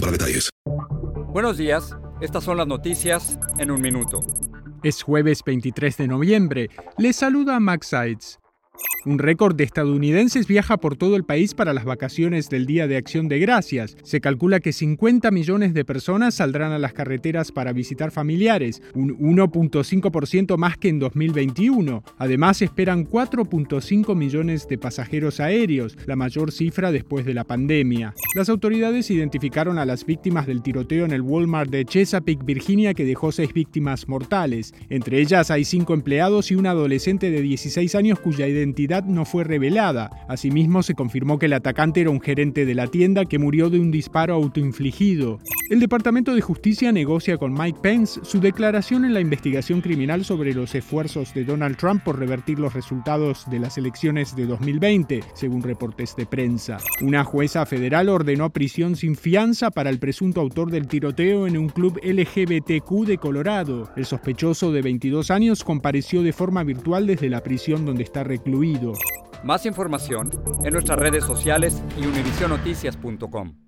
para detalles. Buenos días, estas son las noticias en un minuto. Es jueves 23 de noviembre. Les saluda Max Sides. Un récord de estadounidenses viaja por todo el país para las vacaciones del Día de Acción de Gracias. Se calcula que 50 millones de personas saldrán a las carreteras para visitar familiares, un 1.5% más que en 2021. Además, esperan 4.5 millones de pasajeros aéreos, la mayor cifra después de la pandemia. Las autoridades identificaron a las víctimas del tiroteo en el Walmart de Chesapeake, Virginia, que dejó seis víctimas mortales. Entre ellas hay cinco empleados y un adolescente de 16 años cuya identidad no fue revelada. Asimismo, se confirmó que el atacante era un gerente de la tienda que murió de un disparo autoinfligido. El Departamento de Justicia negocia con Mike Pence su declaración en la investigación criminal sobre los esfuerzos de Donald Trump por revertir los resultados de las elecciones de 2020, según reportes de prensa. Una jueza federal ordenó prisión sin fianza para el presunto autor del tiroteo en un club LGBTQ de Colorado. El sospechoso de 22 años compareció de forma virtual desde la prisión donde está recluido. Más información en nuestras redes sociales y univisionoticias.com.